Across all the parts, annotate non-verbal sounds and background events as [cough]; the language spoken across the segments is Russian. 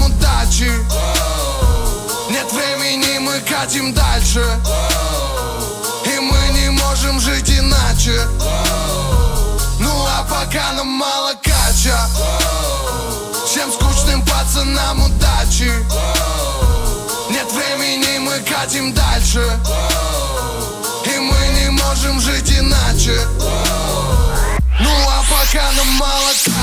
удачи. Нет времени, мы катим дальше. И мы не можем жить иначе. Ну а пока нам мало кача. Всем скучным пацанам удачи. Нет времени, мы катим дальше. И мы не можем жить иначе. Ну а пока нам мало кача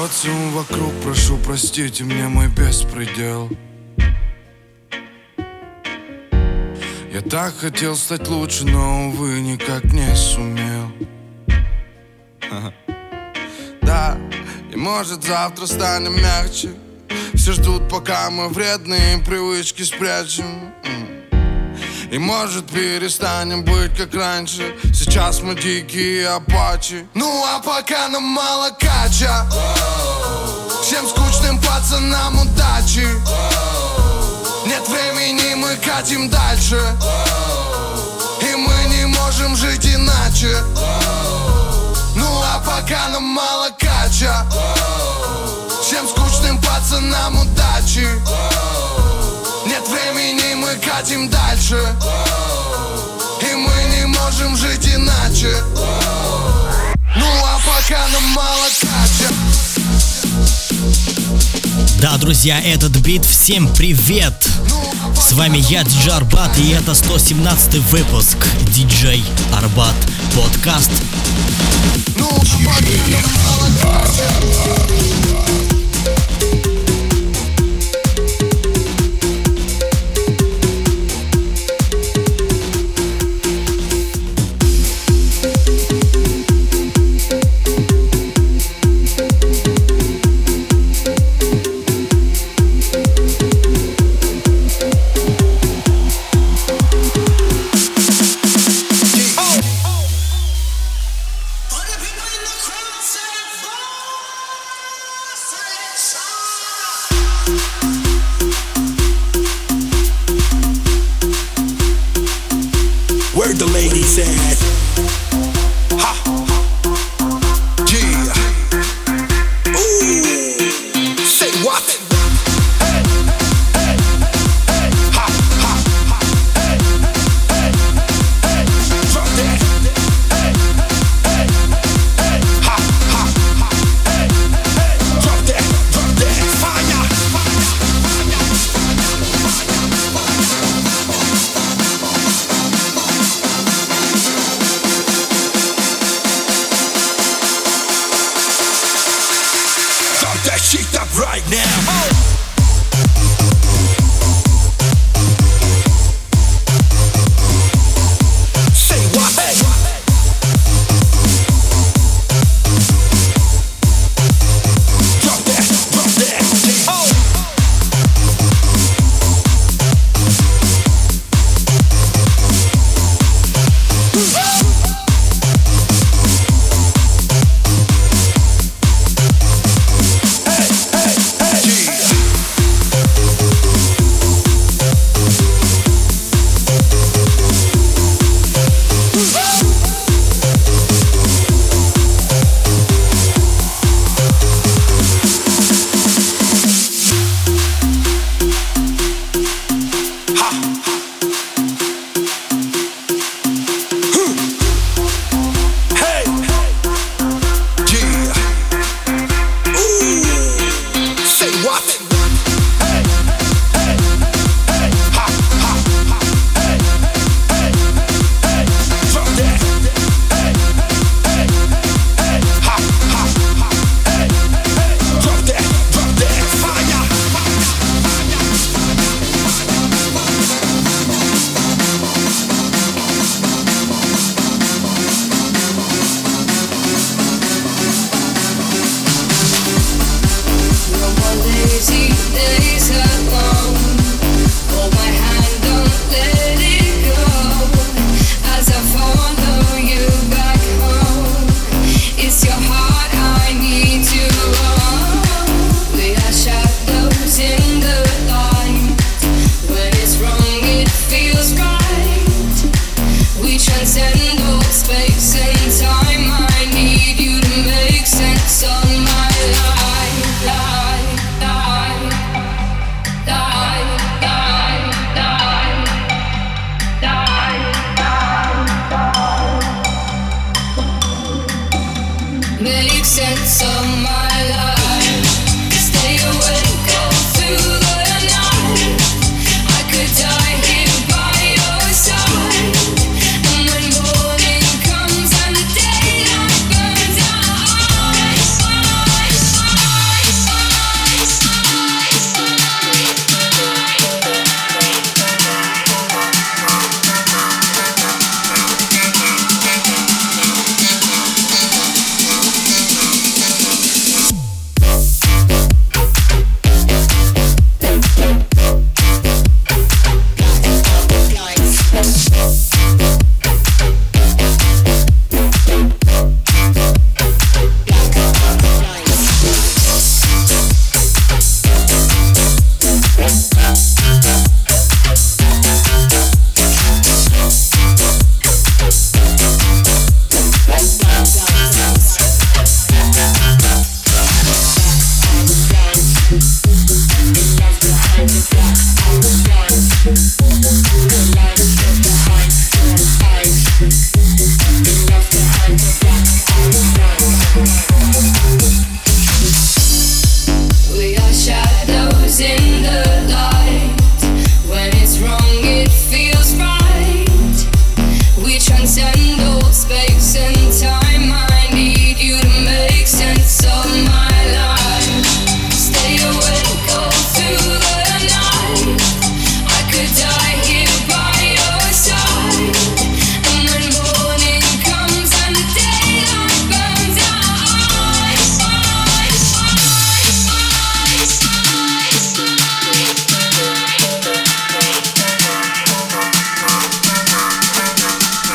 социум вокруг, прошу простите мне мой беспредел Я так хотел стать лучше, но, увы, никак не сумел. [laughs] Да, и может завтра станем мягче Все ждут, пока мы вредные привычки спрячем. И может перестанем быть как раньше. Сейчас мы дикие апачи. Ну а пока нам мало кача. Всем скучным пацанам удачи. Нет времени, мы катим дальше. И мы не можем жить иначе. Ну а пока нам мало кача. Всем скучным пацанам удачи катим дальше И мы не можем жить иначе Ну а пока нам мало кача Да, друзья, этот бит. Всем привет! С вами я, Диджей Арбат, и это 117 выпуск Диджей Арбат подкаст. Ну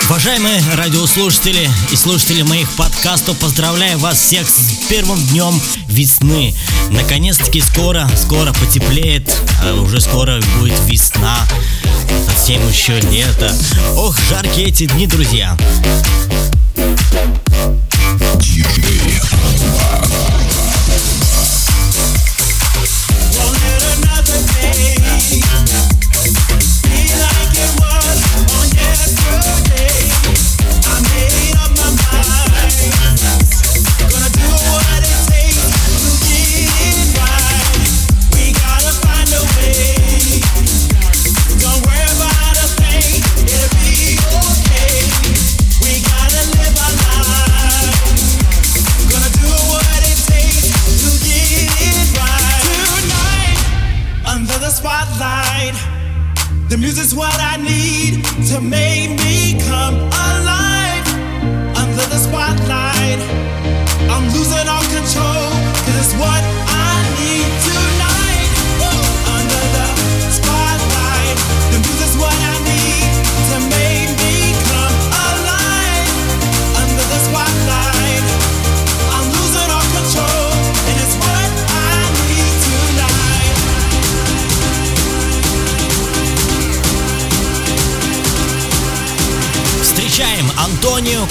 Уважаемые радиослушатели и слушатели моих подкастов, поздравляю вас всех с первым днем весны. Наконец-таки скоро, скоро потеплеет, а уже скоро будет весна, затем еще лето. Ох, жаркие эти дни, друзья.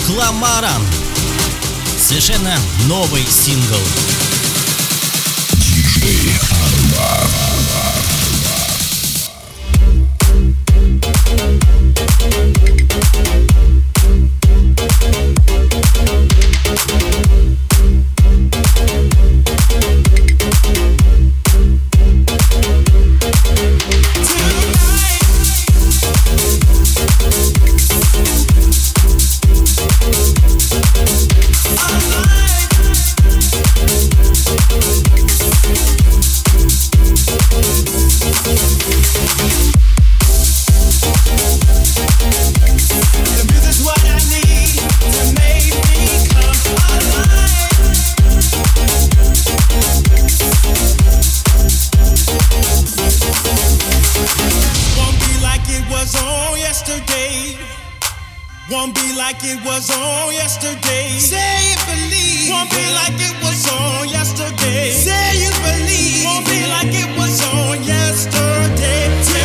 Антонио Кламара. Совершенно новый сингл. DJ Won't be like it was on yesterday. Say it, believe. Won't be like it was on yesterday. Say you believe. Won't be like it was on yesterday.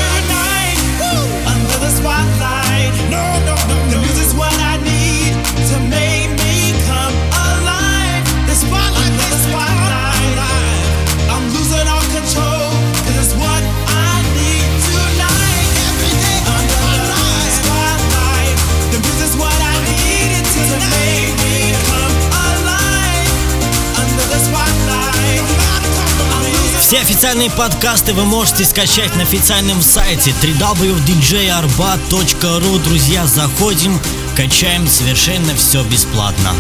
Все официальные подкасты вы можете скачать на официальном сайте www.djarbat.ru Друзья, заходим, качаем совершенно все бесплатно.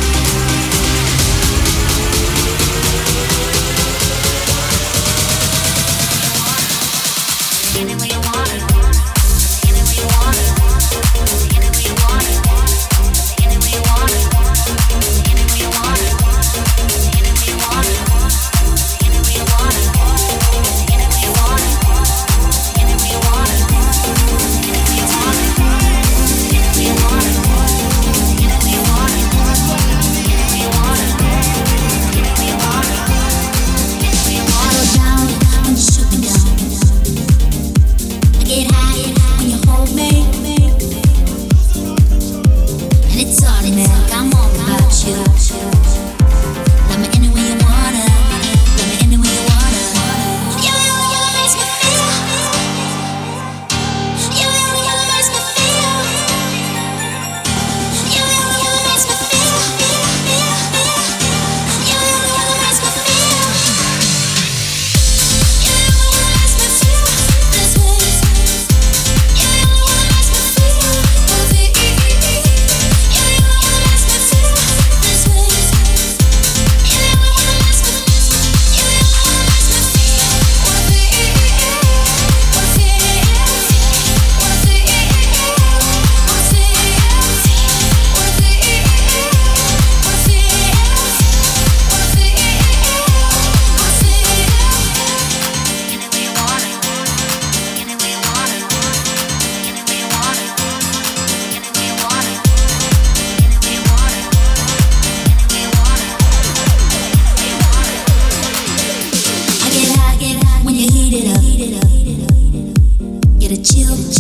chiều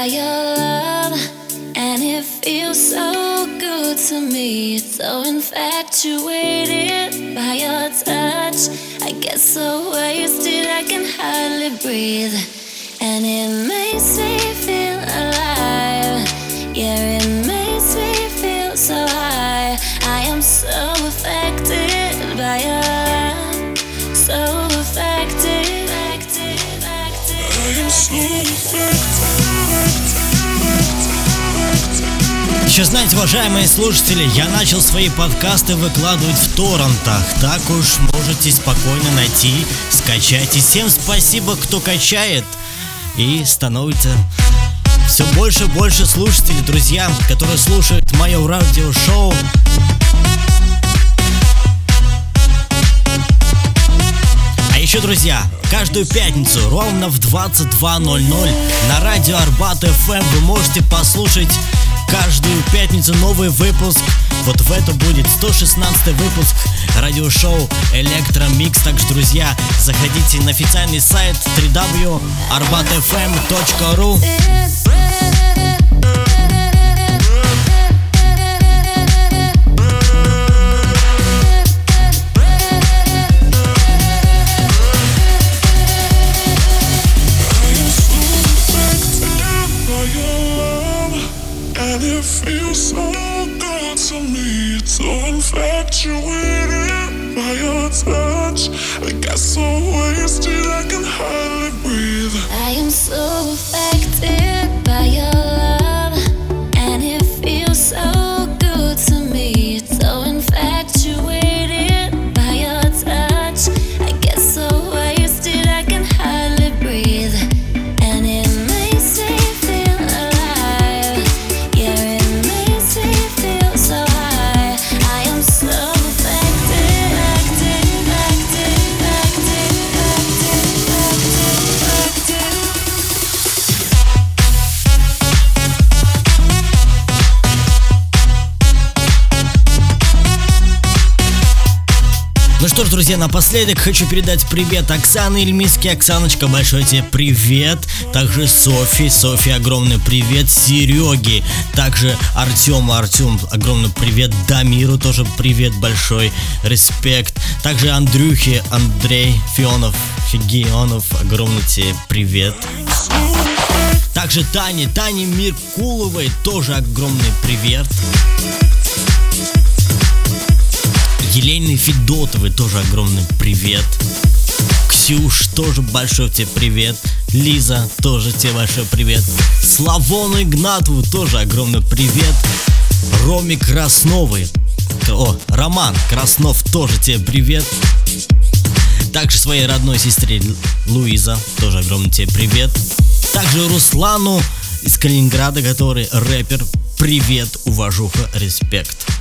by your love, and it feels so good to me. So infatuated by your touch, I get so wasted I can hardly breathe, and it makes me. Еще знаете, уважаемые слушатели, я начал свои подкасты выкладывать в торрентах. Так уж можете спокойно найти, скачать. И всем спасибо, кто качает. И становится все больше и больше слушателей, друзья, которые слушают мое радиошоу. А еще, друзья, каждую пятницу ровно в 22.00 на радио Арбат ФМ вы можете послушать каждую пятницу новый выпуск. Вот в это будет 116 выпуск радиошоу Electromix. Так что, друзья, заходите на официальный сайт www.arbatfm.ru что ж, друзья, напоследок хочу передать привет Оксане Ильмиске. Оксаночка, большой тебе привет. Также Софи. Софи, огромный привет. Сереге. Также Артему. Артем, огромный привет. Дамиру тоже привет большой. Респект. Также Андрюхе. Андрей Фионов. Фигионов. Огромный тебе привет. Также Тане. Тане Миркуловой тоже огромный привет. Елене Федотовой тоже огромный привет. Ксюш, тоже большой тебе привет. Лиза, тоже тебе большой привет. Славону Игнатову тоже огромный привет. Роме Красновой. О, Роман Краснов, тоже тебе привет. Также своей родной сестре Луиза, тоже огромный тебе привет. Также Руслану из Калининграда, который рэпер. Привет, уважуха, респект.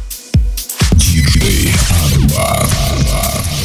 DJ Arbat.